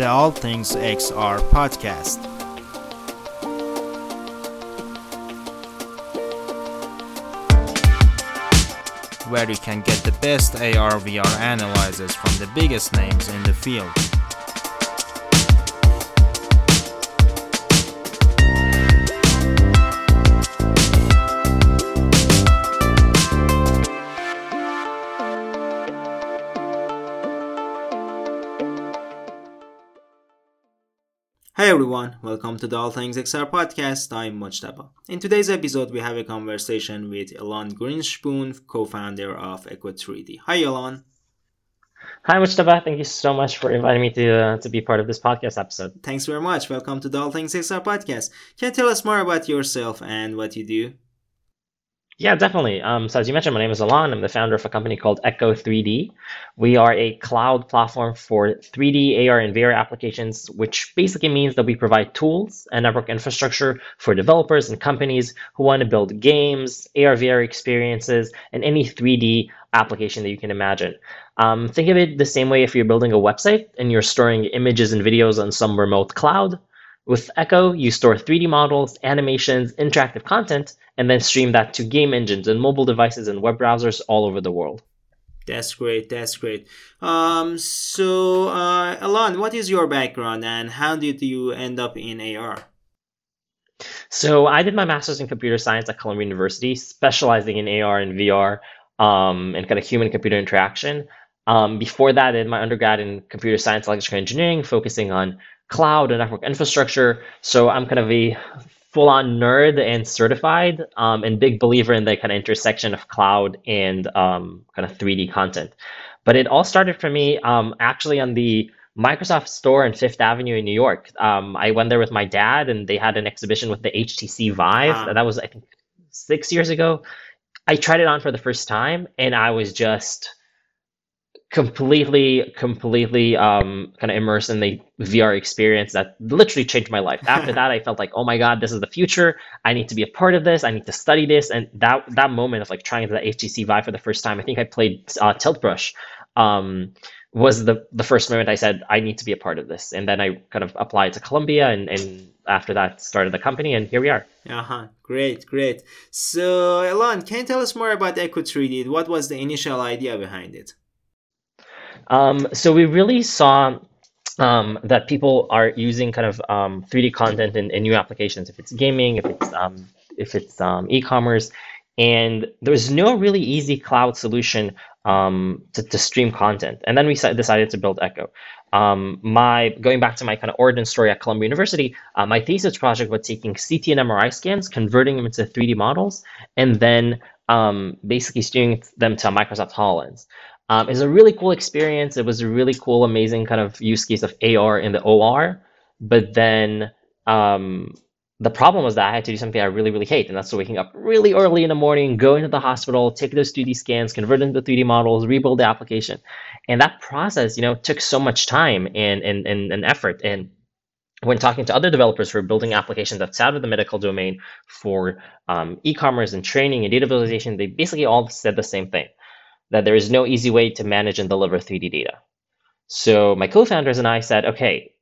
the All Things XR podcast. Where you can get the best AR VR analyzers from the biggest names in the field. Everyone, welcome to the All Things XR podcast. I'm Mojtaba. In today's episode, we have a conversation with Elon Grinshpoon, co-founder of Echo 3D. Hi Elon. Hi Mojtaba, thank you so much for inviting me to uh, to be part of this podcast episode. Thanks very much. Welcome to the All Things XR podcast. Can you tell us more about yourself and what you do? Yeah, definitely. Um, so as you mentioned, my name is Alon. I'm the founder of a company called Echo 3D. We are a cloud platform for 3D, AR, and VR applications, which basically means that we provide tools and network infrastructure for developers and companies who want to build games, AR, VR experiences, and any 3D application that you can imagine. Um, think of it the same way if you're building a website and you're storing images and videos on some remote cloud. With Echo, you store 3D models, animations, interactive content, and then stream that to game engines and mobile devices and web browsers all over the world. That's great. That's great. Um, so, uh, Alon, what is your background and how did you end up in AR? So, I did my master's in computer science at Columbia University, specializing in AR and VR um, and kind of human computer interaction. Um, before that, I did my undergrad in computer science, electrical engineering, focusing on cloud and network infrastructure. So, I'm kind of a full on nerd and certified um, and big believer in the kind of intersection of cloud and um, kind of 3D content. But it all started for me um, actually on the Microsoft store in Fifth Avenue in New York. Um, I went there with my dad and they had an exhibition with the HTC Vive. Uh-huh. That was, I think, six years ago. I tried it on for the first time and I was just completely completely um, kind of immersed in the vr experience that literally changed my life. After that i felt like oh my god this is the future. I need to be a part of this. I need to study this. And that that moment of like trying the htc vive for the first time i think i played uh, tilt brush um, was the the first moment i said i need to be a part of this. And then i kind of applied to columbia and, and after that started the company and here we are. Uh-huh. Great great. So elon can you tell us more about echo 3d what was the initial idea behind it um, so we really saw um, that people are using kind of um, 3D content in, in, new applications, if it's gaming, if it's um, if it's um, e-commerce, and there's no really easy cloud solution um, to, to stream content. And then we decided to build Echo. my going back to my kind of origin story at Columbia University, uh, my thesis project was taking CT and MRI scans, converting them into 3D models, and then basically streaming them to Microsoft HoloLens. Um, it's a really cool experience. It was a really cool, amazing kind of use case of AR in the OR. But then um, the problem was that I had to do something I really, really hate, and that's waking up really early in the morning, go into the hospital, take those 2D scans, convert them into 3D models, rebuild the application. And that process, you know, took so much time and, and, and, and effort. And when talking to other developers who are building applications outside of the medical domain for um, e-commerce and training and data visualization, they basically all said the same thing that there is no easy way to manage and deliver 3D data. So my co-founders and I said, okay,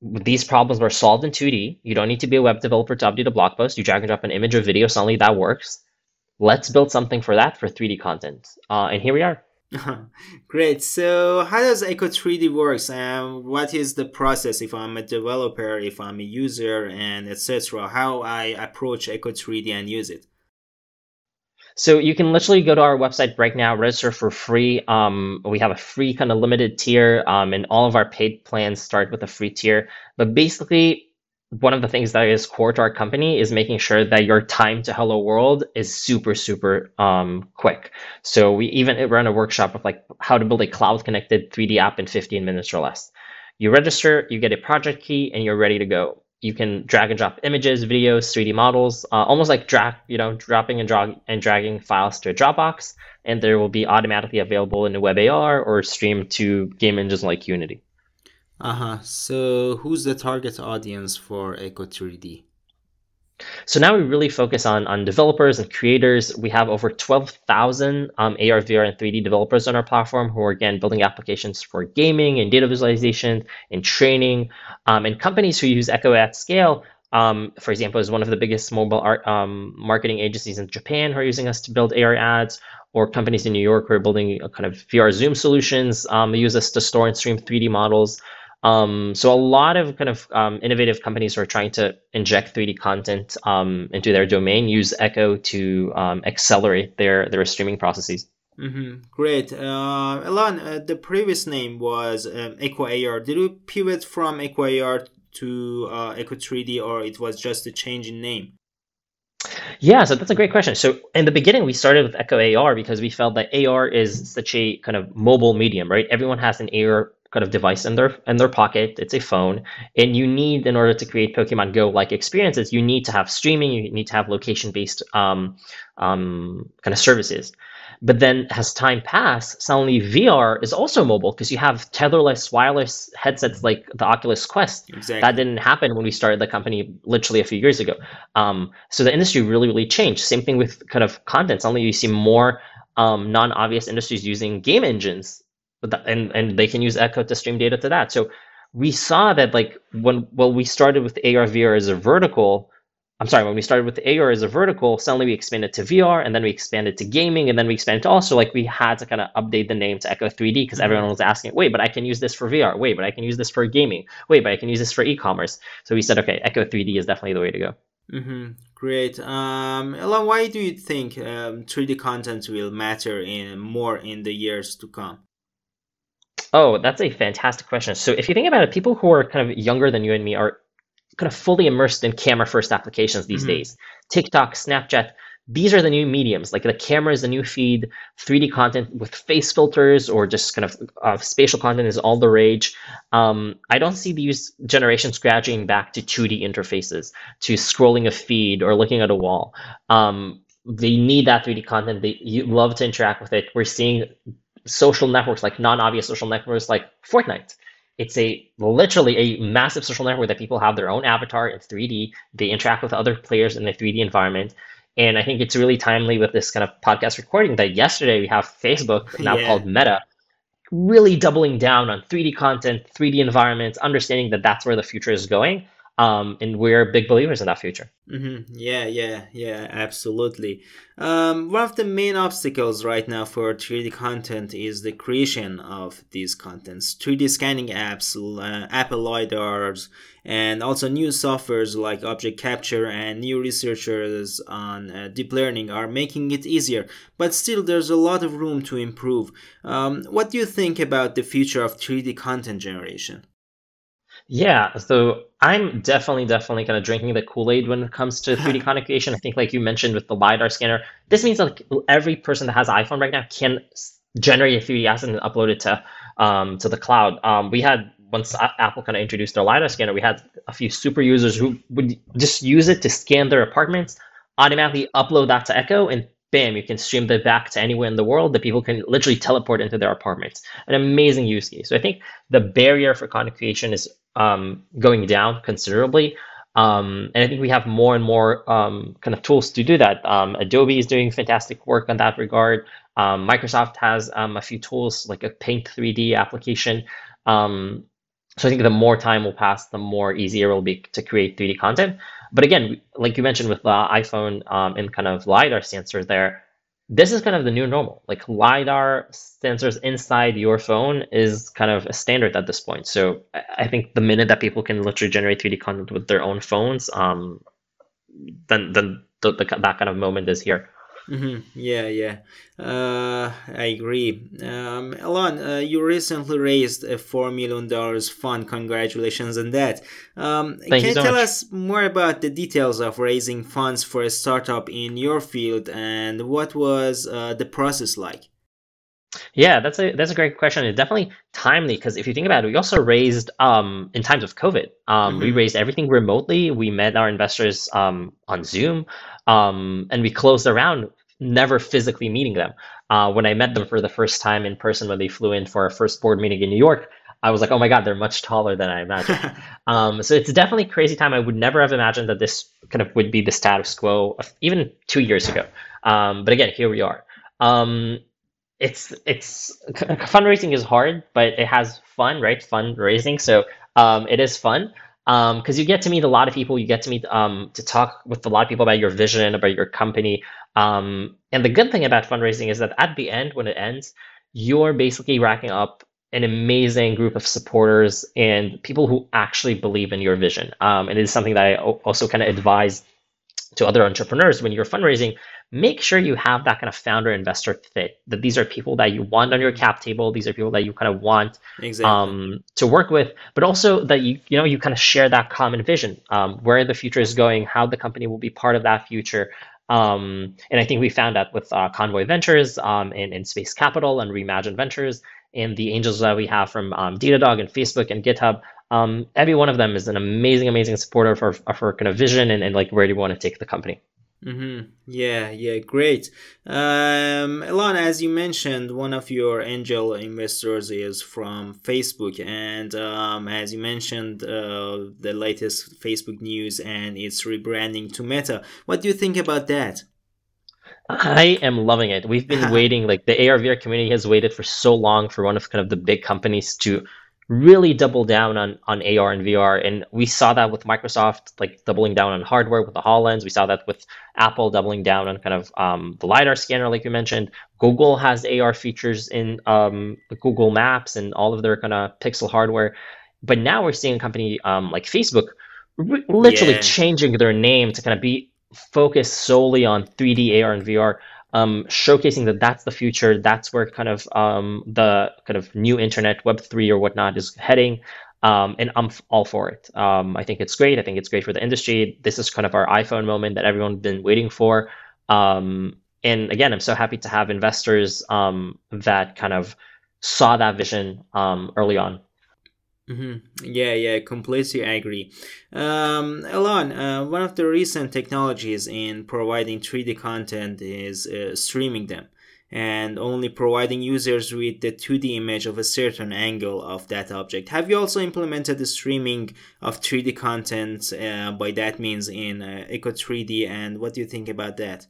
these problems were solved in 2D. You don't need to be a web developer to update a blog post. You drag and drop an image or video, suddenly that works. Let's build something for that for 3D content. Uh, and here we are. Great. So, how does Echo 3D works, and what is the process if I'm a developer, if I'm a user, and etc. How I approach Echo 3D and use it? So you can literally go to our website right now, register for free. Um, we have a free kind of limited tier, um, and all of our paid plans start with a free tier. But basically, one of the things that is core to our company is making sure that your time to hello world is super super um, quick so we even run a workshop of like how to build a cloud connected 3d app in 15 minutes or less you register you get a project key and you're ready to go you can drag and drop images, videos, 3D models, uh, almost like drag, you know, dropping and, drag and dragging files to a Dropbox, and there will be automatically available in a WebAR or streamed to game engines like Unity. Uh huh. So, who's the target audience for Echo 3D? So now we really focus on, on developers and creators. We have over 12,000 um, AR, VR, and 3D developers on our platform who are, again, building applications for gaming and data visualization and training. Um, and companies who use Echo at scale, um, for example, is one of the biggest mobile art um, marketing agencies in Japan who are using us to build AR ads, or companies in New York who are building kind of VR Zoom solutions. Um, they use us to store and stream 3D models. Um, so a lot of kind of um, innovative companies who are trying to inject 3D content um, into their domain use Echo to um, accelerate their their streaming processes. Mm-hmm. Great, uh. Uh, the previous name was um, Echo AR. Did you pivot from Echo AR to uh, Echo 3D, or it was just a change in name? Yeah, so that's a great question. So in the beginning, we started with Echo AR because we felt that AR is such a kind of mobile medium, right? Everyone has an AR kind of device in their in their pocket. It's a phone, and you need in order to create Pokemon Go like experiences, you need to have streaming. You need to have location based um, um, kind of services. But then as time passed, suddenly VR is also mobile because you have tetherless wireless headsets like the Oculus Quest. Exactly. That didn't happen when we started the company literally a few years ago. Um, so the industry really, really changed. Same thing with kind of content. Suddenly you see more um, non-obvious industries using game engines and and they can use Echo to stream data to that. So we saw that like when well we started with AR VR as a vertical. I'm sorry, when we started with AR as a vertical, suddenly we expanded to VR, and then we expanded to gaming, and then we expanded to also like we had to kind of update the name to Echo 3D because everyone was asking, wait, but I can use this for VR. Wait, but I can use this for gaming. Wait, but I can use this for e-commerce. So we said, okay, Echo 3D is definitely the way to go. Mm-hmm. Great. Um, Elan, why do you think um, 3D content will matter in more in the years to come? Oh, that's a fantastic question. So if you think about it, people who are kind of younger than you and me are kind of fully immersed in camera first applications these mm-hmm. days. TikTok, Snapchat, these are the new mediums. Like the camera is the new feed, 3D content with face filters or just kind of uh, spatial content is all the rage. Um, I don't see these generations graduating back to 2D interfaces, to scrolling a feed or looking at a wall. Um, they need that 3D content. They you love to interact with it. We're seeing social networks, like non-obvious social networks like Fortnite. It's a literally a massive social network that people have their own avatar in 3D. They interact with other players in the 3D environment. And I think it's really timely with this kind of podcast recording that yesterday we have Facebook, now yeah. called Meta, really doubling down on 3D content, 3D environments, understanding that that's where the future is going um, and we're big believers in that future. Mm-hmm. Yeah, yeah, yeah, absolutely. Um, one of the main obstacles right now for 3D content is the creation of these contents. 3D scanning apps, uh, Apple LiDARs, and also new softwares like Object Capture and new researchers on uh, deep learning are making it easier. But still, there's a lot of room to improve. Um, what do you think about the future of 3D content generation? Yeah, so I'm definitely, definitely kind of drinking the Kool-Aid when it comes to 3D content creation. I think, like you mentioned with the LiDAR scanner, this means like every person that has an iPhone right now can generate a 3D asset and upload it to um, to the cloud. Um, we had once Apple kind of introduced their LiDAR scanner, we had a few super users who would just use it to scan their apartments, automatically upload that to Echo, and bam, you can stream that back to anywhere in the world that people can literally teleport into their apartments. An amazing use case. So I think the barrier for content creation is um, going down considerably. Um, and I think we have more and more um, kind of tools to do that. Um, Adobe is doing fantastic work on that regard. Um, Microsoft has um, a few tools like a Paint 3D application. so I think the more time will pass, the more easier it will be to create 3D content. But again, like you mentioned with the iPhone and kind of LiDAR sensors there, this is kind of the new normal. Like LiDAR sensors inside your phone is kind of a standard at this point. So I think the minute that people can literally generate 3D content with their own phones, um, then then the, the, that kind of moment is here. Mm-hmm. Yeah, yeah, uh, I agree. Um, Elan, uh, you recently raised a four million dollars fund. Congratulations on that. Um, can you, so tell much. us more about the details of raising funds for a startup in your field and what was uh, the process like? Yeah, that's a that's a great question. It's definitely timely because if you think about it, we also raised um, in times of COVID. Um, mm-hmm. We raised everything remotely. We met our investors um, on Zoom, um, and we closed around never physically meeting them. Uh, when I met them for the first time in person when they flew in for our first board meeting in New York, I was like, oh my God, they're much taller than I imagined. um, so it's definitely a crazy time. I would never have imagined that this kind of would be the status quo of even two years ago. Um, but again, here we are. Um, it's it's fundraising is hard, but it has fun, right? Fundraising, so um, it is fun because um, you get to meet a lot of people. You get to meet um, to talk with a lot of people about your vision, about your company. Um, and the good thing about fundraising is that at the end, when it ends, you're basically racking up an amazing group of supporters and people who actually believe in your vision. Um, and it is something that I also kind of advise to other entrepreneurs when you're fundraising make sure you have that kind of founder investor fit that these are people that you want on your cap table these are people that you kind of want exactly. um, to work with but also that you you know you kind of share that common vision um, where the future is going how the company will be part of that future um, and I think we found that with uh, Konvoy Ventures um, and, and Space Capital and Remagine Ventures and the angels that we have from um, Datadog and Facebook and GitHub. Um, every one of them is an amazing, amazing supporter of our, of kind of vision and, and like where do you want to take the company. Mm-hmm. Yeah, yeah, great. Um, Elon, as you mentioned, one of your angel investors is from Facebook, and um, as you mentioned, uh, the latest Facebook news and its rebranding to Meta. What do you think about that? I am loving it. We've been waiting, like the ARVR community has waited for so long for one of kind of the big companies to really double down on on AR and VR, and we saw that with Microsoft like doubling down on hardware with the Hololens. We saw that with Apple doubling down on kind of um, the lidar scanner, like you mentioned. Google has AR features in um, Google Maps and all of their kind of Pixel hardware, but now we're seeing a company um, like Facebook r- literally yeah. changing their name to kind of be focused solely on 3D AR and VR um, showcasing that that's the future. That's where kind of um, the kind of new internet, Web three or whatnot, is heading. Um, and I'm all for it. Um, I think it's great. I think it's great for the industry. This is kind of our iPhone moment that everyone's been waiting for. Um, and again, I'm so happy to have investors um, that kind of saw that vision early on. Mm-hmm. Yeah, yeah, completely agree. Um, Elon, uh, one of the recent technologies in providing 3D content is uh, streaming them and only providing users with the 2D image of a certain angle of that object. Have you also implemented the streaming of 3D content uh, by that means in uh, Echo 3D and what do you think about that?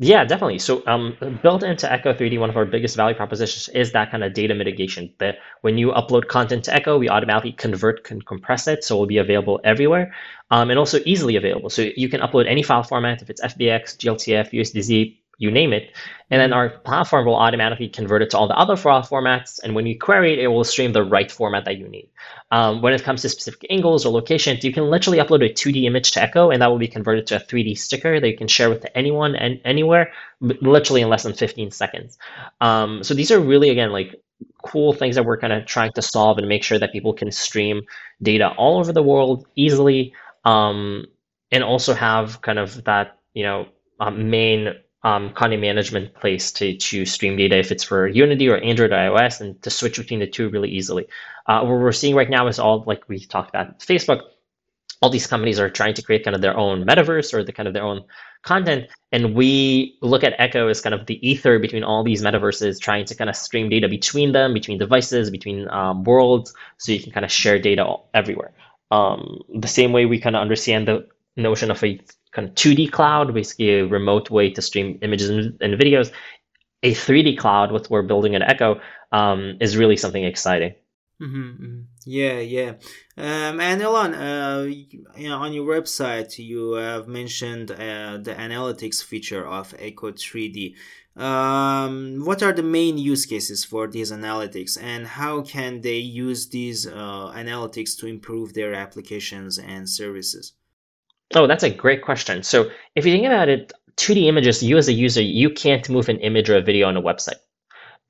Yeah, definitely. So um, built into Echo 3D, one of our biggest value propositions is that kind of data mitigation. That when you upload content to Echo, we automatically convert and compress it, so it will be available everywhere, um, and also easily available. So you can upload any file format, if it's FBX, GLTF, USDZ, you name it. And then our platform will automatically convert it to all the other file formats. And when you query it, it will stream the right format that you need. Um, when it comes to specific angles or locations, you can literally upload a 2D image to Echo, and that will be converted to a 3D sticker that you can share with anyone and anywhere, literally in less than 15 seconds. Um, so these are really, again, like cool things that we're kind of trying to solve and make sure that people can stream data all over the world easily um, and also have kind of that, you know, um, main um, content management place to, to stream data if it's for Unity or Android or iOS and to switch between the two really easily. Uh, what we're seeing right now is all like we talked about Facebook. All these companies are trying to create kind of their own metaverse or the kind of their own content, and we look at Echo as kind of the ether between all these metaverses, trying to kind of stream data between them, between devices, between um, worlds, so you can kind of share data everywhere. Um, the same way we kind of understand the notion of a kind of 2D cloud, basically a remote way to stream images and, and videos. A 3D cloud, what we're building at Echo, um, is really something exciting. Mm-hmm, mm-hmm. Yeah, yeah. Um, and Elon, uh, you know, on your website, you have mentioned uh, the analytics feature of Echo 3D. Um, what are the main use cases for these analytics, and how can they use these uh, analytics to improve their applications and services? Oh, that's a great question. So if you think about it, 2D images, you as a user, you can't move an image or a video on a website.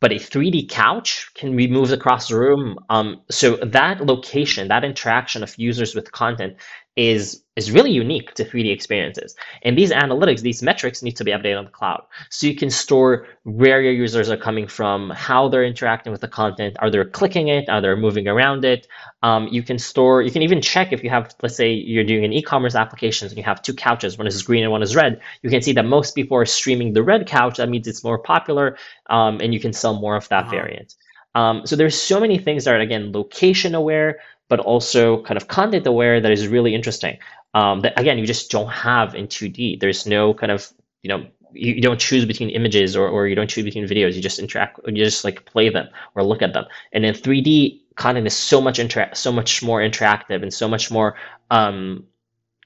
But a 3D couch can be moved across the room. Um, so that location, that interaction of users with content is is really unique to 3D experiences. And these analytics, these metrics need to be updated on the cloud. So you can store where your users are coming from, how they're interacting with the content, are they clicking it, are they moving around it. Um, you can store, you can even check if you have, let's say you're doing an e-commerce application and you have two couches, one is green and one is red. You can see that most people are streaming the red couch. That means it's more popular um, and you can sell more of that uh-huh. variant. Um, so there's so many things that are again location aware, but also kind of content aware that is really interesting. Um, that again you just don't have in 2D. There's no kind of you know you, don't choose between images or, or you don't choose between videos. You just interact. You just like play them or look at them. And in 3D, content is so much inter- so much more interactive and so much more um,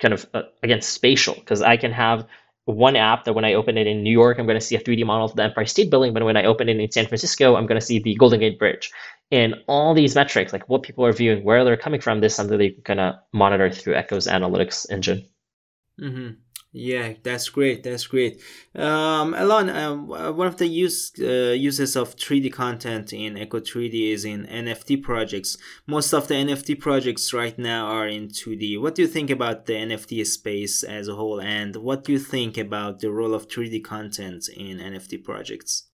kind of uh, again spatial because I can have one app that when I open it in New York, I'm going to see a 3D model of the Empire State Building, but when I open it in San Francisco, I'm going to see the Golden Gate Bridge. And all these metrics, like what people are viewing, where they're coming from, this is something they can kind of monitor through Echo's analytics engine. Mm-hmm. Yeah, that's great. That's great. Um, Alon, um, one of the use uh, uses of 3D content in Echo 3D is in NFT projects. Most of the NFT projects right now are in 2D. What do you think about the NFT space as a whole, and what do you think about the role of 3D content in NFT projects?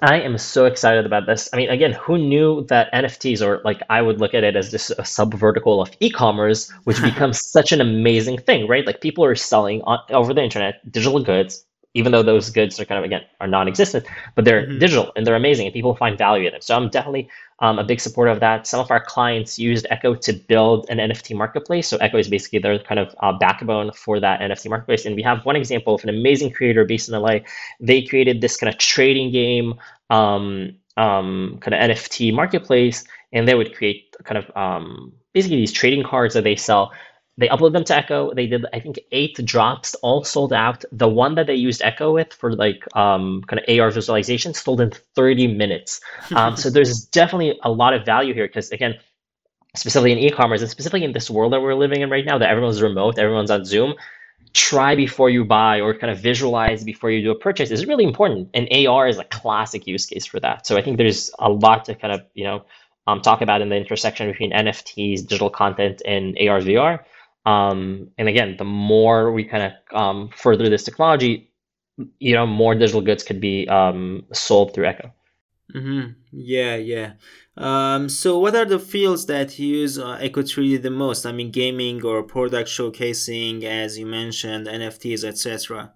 I am so excited about this. I mean, again, who knew that NFTs, or like I would look at it as just a sub vertical of e commerce, which becomes such an amazing thing, right? Like people are selling on, over the internet digital goods, even though those goods are kind of, again, are non existent, but they're mm-hmm. digital and they're amazing and people find value in them. So I'm definitely um, a big supporter of that. Some of our clients used Echo to build an NFT marketplace. So Echo is basically their kind of uh, backbone for that NFT marketplace. And we have one example of an amazing creator based in LA. They created this kind of trading game, um, um, kind of NFT marketplace, and they would create kind of um, basically these trading cards that they sell they upload them to Echo. They did, I think, eight drops, all sold out. The one that they used Echo with for like um, kind of AR visualization sold in 30 minutes. Um, so there's definitely a lot of value here because, again, specifically in e-commerce and specifically in this world that we're living in right now, that everyone's remote, everyone's on Zoom. Try before you buy or kind of visualize before you do a purchase is really important. And AR is a classic use case for that. So I think there's a lot to kind of you know um, talk about in the intersection between NFTs, digital content, and AR VR. Um, and again, the more we kind of um, further this technology, you know, more digital goods could be um, sold through Echo. Mm-hmm. Yeah, yeah. Um, so, what are the fields that use uh, Echo 3D the most? I mean, gaming or product showcasing, as you mentioned, NFTs, etc.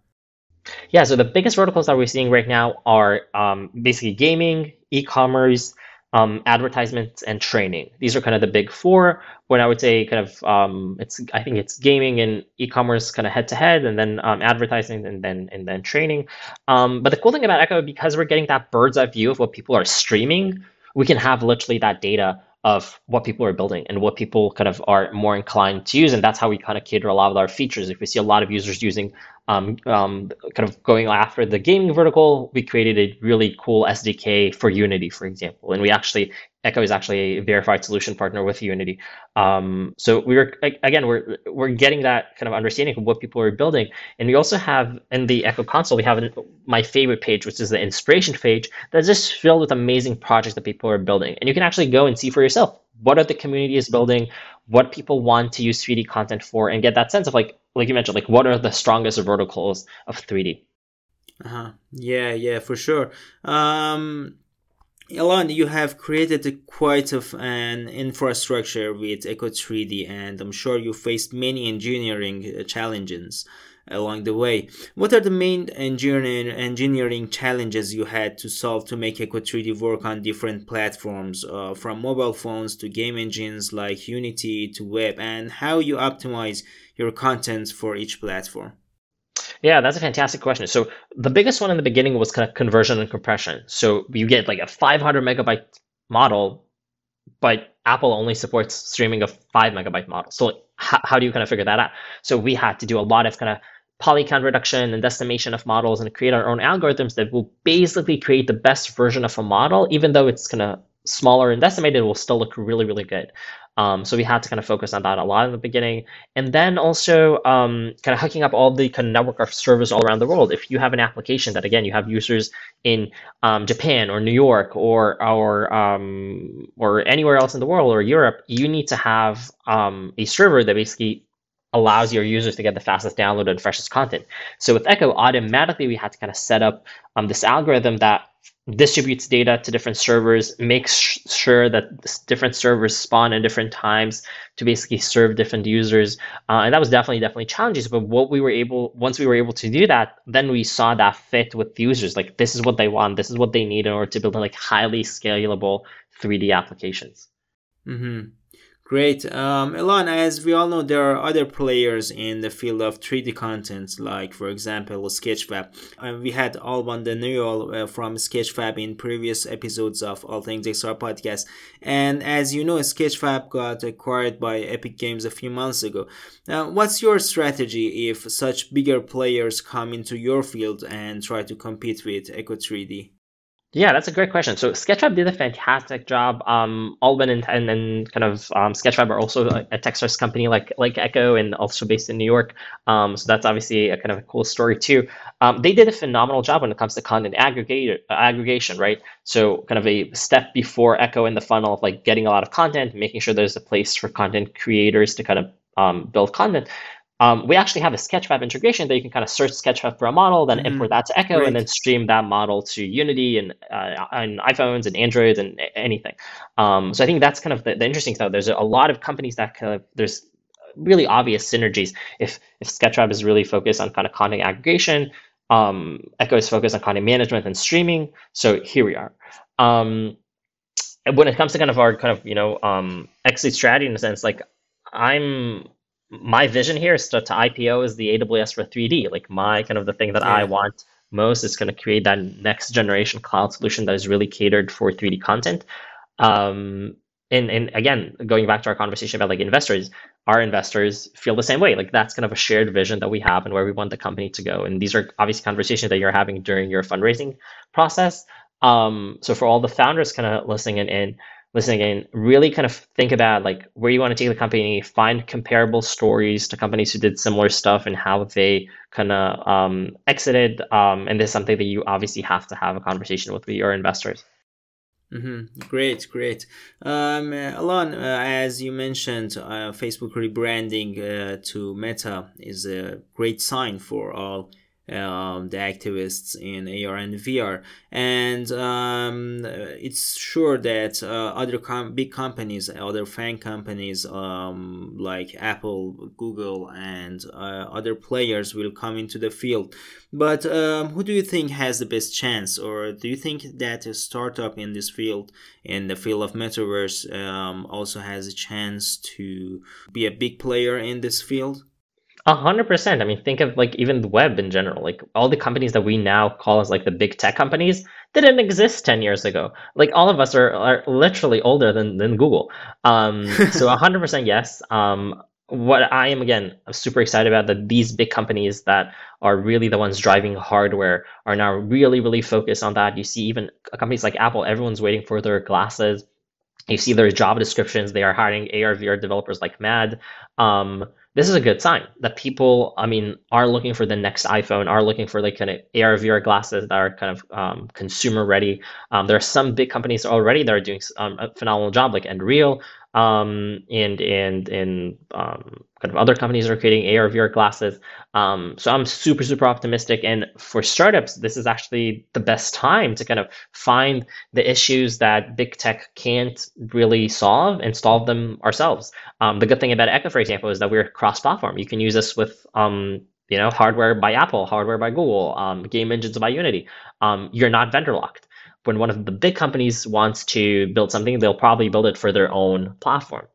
Yeah, so the biggest verticals that we're seeing right now are um, basically gaming, e-commerce, um, advertisements and training. These are kind of the big four. When I would say kind of um, it's I think it's gaming and e-commerce kind of head to head, and then um, advertising and then and then training. Um, but the cool thing about Echo because we're getting that bird's eye view of what people are streaming, we can have literally that data of what people are building and what people kind of are more inclined to use. And that's how we kind of cater a lot of our features. If we see a lot of users using um, um, kind of going after the gaming vertical, we created a really cool SDK for Unity, for example. And we actually Echo is actually a verified solution partner with Unity. Um, so we are again we're we're getting that kind of understanding of what people are building, and we also have in the Echo console we have an, my favorite page, which is the inspiration page, that's just filled with amazing projects that people are building, and you can actually go and see for yourself what are the community is building, what people want to use 3D content for, and get that sense of like like you mentioned, like what are the strongest verticals of 3D. Uh-huh. Yeah, yeah, for sure. Um, Alon, you have created quite of an infrastructure with Echo 3D, and I'm sure you faced many engineering uh, challenges along the way. What are the main engineering engineering challenges you had to solve to make Echo 3D work on different platforms, uh, from mobile phones to game engines like Unity to web, and how you optimize your content for each platform? Yeah, that's a fantastic question. So the biggest one in the beginning was kind of conversion and compression. So you get like a 500 megabyte model, but Apple only supports streaming a five megabyte model. So how, how do you kind of figure that out? So we had to do a lot of kind of polycount reduction and decimation of models and create our own algorithms that will basically create the best version of a model, even though it's kind of smaller and decimated, it will still look really, really good. Um, so we had to kind of focus on that a lot in the beginning. And then also um, kind of hooking up all the kind of network of servers all around the world. If you have an application that, again, you have users in um, Japan or New York or, or, um, or anywhere else in the world or Europe, you need to have um, a server that basically allows your users to get the fastest download and freshest content. So with Echo, automatically we had to kind of set up um, this algorithm that distributes data to different servers, makes sure that different servers spawn at different times to basically serve different users. Uh, and that was definitely, definitely challenges. But what we were able, once we were able to do that, then we saw that fit with users. Like this is what they want, this is what they need in order to build like highly scalable 3D applications. Mm-hmm. Great. Um, Elon, as we all know, there are other players in the field of 3D content, like, for example, Sketchfab. Uh, we had Alban Denoyel uh, from Sketchfab in previous episodes of All Things XR podcast. And as you know, Sketchfab got acquired by Epic Games a few months ago. Now, what's your strategy if such bigger players come into your field and try to compete with Echo 3D? Yeah, that's a great question. So Sketchfab did a fantastic job. Um, and, and, and kind of um, Sketchfab are also a, a tech company like like Echo and also based in New York. Um, so that's obviously a kind of a cool story too. Um, they did a phenomenal job when it comes to content aggregate, aggregation, right? So kind of a step before Echo in the funnel of like getting a lot of content, making sure there's a place for content creators to kind of um, build content. Um, we actually have a Sketchfab integration that you can kind of search Sketchfab for a model, then mm-hmm. import that to Echo, and then stream that model to Unity and uh, on iPhones and Androids and anything. Um, so I think that's kind of the, the interesting stuff. There's a lot of companies that kind of there's really obvious synergies. If if Sketchfab is really focused on kind of content aggregation, um, Echo is focused on content management and streaming. So here we are. Um, when it comes to kind of our kind of you know um, exit strategy in a sense, like I'm my vision here is to, to IPO is the AWS for 3D. Like my kind of the thing that yeah. I want most is going to create that next generation cloud solution that is really catered for 3D content. Um, and, and again, going back to our conversation about like investors, our investors feel the same way. Like that's kind of a shared vision that we have and where we want the company to go. And these are obviously conversations that you're having during your fundraising process. Um, so for all the founders kind of listening in, in listening again, really kind of think about like where you want to take the company, find comparable stories to companies who did similar stuff and how they kind of um, exited. Um, and this is something that you obviously have to have a conversation with your investors. Mm-hmm. Great, great. Um, Alon, uh, as you mentioned, uh, Facebook rebranding uh, to Meta is a great sign for all um, the activists in AR and VR. And um, it's sure that uh, other com- big companies, other fan companies um, like Apple, Google, and uh, other players will come into the field. But um, who do you think has the best chance, or do you think that a startup in this field, in the field of metaverse, um, also has a chance to be a big player in this field? A hundred percent. I mean, think of like even the web in general. Like all the companies that we now call as like the big tech companies didn't exist ten years ago. Like all of us are, are literally older than than Google. Um, so a hundred percent yes. Um, what I am again super excited about that these big companies that are really the ones driving hardware are now really really focused on that. You see even companies like Apple, everyone's waiting for their glasses. You see their job descriptions. They are hiring AR VR developers like mad. Um, this is a good sign that people, I mean, are looking for the next iPhone, are looking for like kind of AR VR glasses that are kind of um, consumer ready. Um, there are some big companies already that are doing um, a phenomenal job, like Nreal, um, and and and um, kind of other companies are creating AR VR glasses. Um, so I'm super super optimistic, and for startups, this is actually the best time to kind of find the issues that big tech can't really solve and solve them ourselves. Um, the good thing about Echo, for example, is that we're cross-platform. You can use this with um, you know hardware by Apple, hardware by Google, um, game engines by Unity. Um, you're not vendor locked when one of the big companies wants to build something, they'll probably build it for their own platform.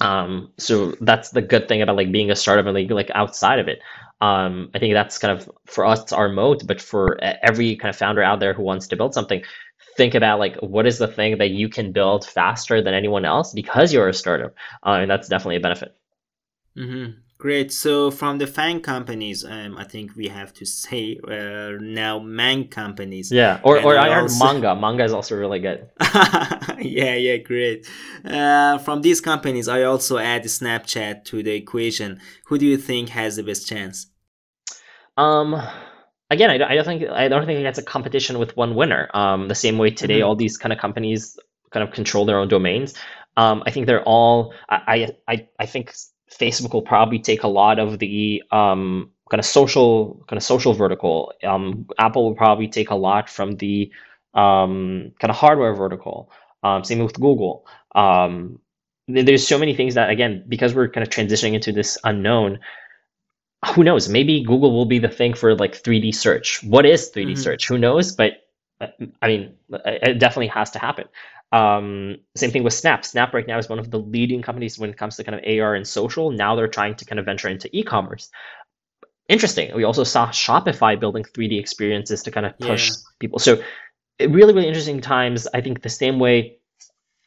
Um, so that's the good thing about like being a startup and like, like outside of it. Um, I think that's kind of for us our moat, but for every kind of founder out there who wants to build something, think about like what is the thing that you can build faster than anyone else because you're a startup, uh, and that's definitely a benefit. Mm-hmm. Great. So from the FAANG companies, um, I think we have to say uh, now Mang companies. Yeah, or, or I heard also... manga. Manga is also really good. yeah, yeah, great. Uh, from these companies, I also add Snapchat to the equation. Who do you think has the best chance? Um, again, I don't, I don't think I don't think that's a competition with one winner. Um, the same way today, mm-hmm. all these kind of companies kind of control their own domains. Um, I think they're all. I I I think Facebook will probably take a lot of the um, kind of social kind of social vertical. Um, Apple will probably take a lot from the um, kind of hardware vertical. Um, same with Google. Um, there's so many things that again because we're kind of transitioning into this unknown who knows maybe google will be the thing for like 3d search what is 3d mm-hmm. search who knows but uh, i mean it definitely has to happen um, same thing with snap. Snap right now is one of the leading companies when it comes to kind of ar and social. Now they're trying to kind of venture into e-commerce. Interesting. We also saw shopify building 3d experiences to kind of push yeah. people. So really really interesting times. I think the same way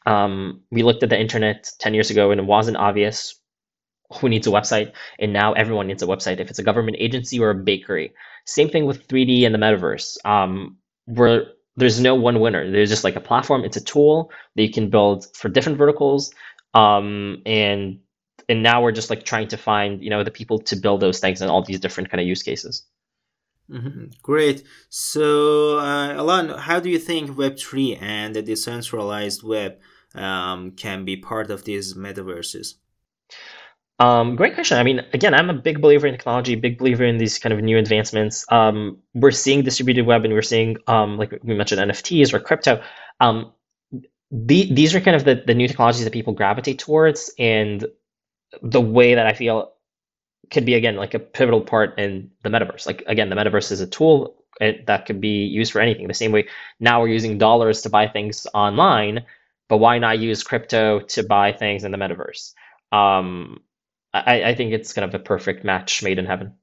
um, we looked at the internet 10 years ago and it wasn't obvious who needs a website, and now everyone needs a website. If it's a government agency or a bakery. Same thing with 3D and the metaverse. Um, where there's no one winner. There's just like a platform. It's a tool that you can build for different verticals. Um, and and now we're just like trying to find you know the people to build those things and all these different kind of use cases. Mm-hmm. Great. So, uh, Alon, how do you think Web3 and the decentralized web um, can be part of these metaverses? Um, great question. I mean, again, I'm a big believer in technology, big believer in these kind of new advancements. Um, we're seeing distributed web and we're seeing, um, like we mentioned, NFTs or crypto. Um, the, these are kind of the, the new technologies that people gravitate towards. And the way that I feel could be, again, like a pivotal part in the metaverse. Like, again, the metaverse is a tool that could be used for anything. The same way now we're using dollars to buy things online, but why not use crypto to buy things in the metaverse? Um, I, I think it's kind of a perfect match made in heaven.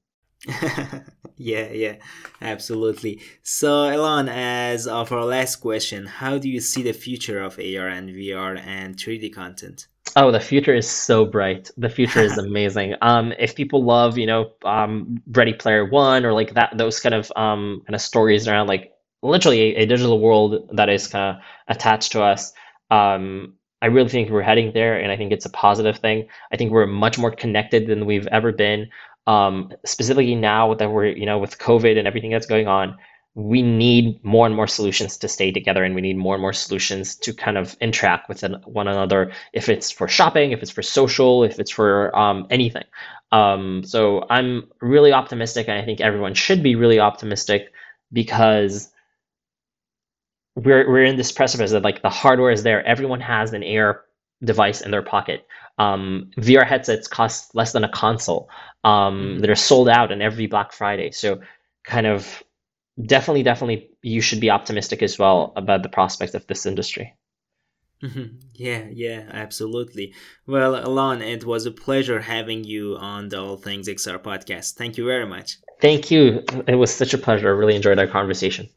yeah, yeah, absolutely. So, Elon, as of our last question, how do you see the future of AR and VR and 3D content? Oh, the future is so bright. The future is amazing. Um, if people love, you know, um, Ready Player One or like that, those kind of um, kind of stories around like literally a, a digital world that is kind of attached to us. Um, I really think we're heading there, and I think it's a positive thing. I think we're much more connected than we've ever been. Um, specifically now that we're, you know, with COVID and everything that's going on, we need more and more solutions to stay together, and we need more and more solutions to kind of interact with one another. If it's for shopping, if it's for social, if it's for um, anything. Um, so I'm really optimistic, and I think everyone should be really optimistic because we're we're in this precipice that like the hardware is there. Everyone has an AR device in their pocket. Um, VR headsets cost less than a console. Um, mm-hmm. They're sold out in every Black Friday. So kind of definitely, definitely, you should be optimistic as well about the prospects of this industry. Mm-hmm. Yeah, yeah, absolutely. Well, Alon, it was a pleasure having you on the All Things XR podcast. Thank you very much. Thank you. It was such a pleasure. I really enjoyed our conversation.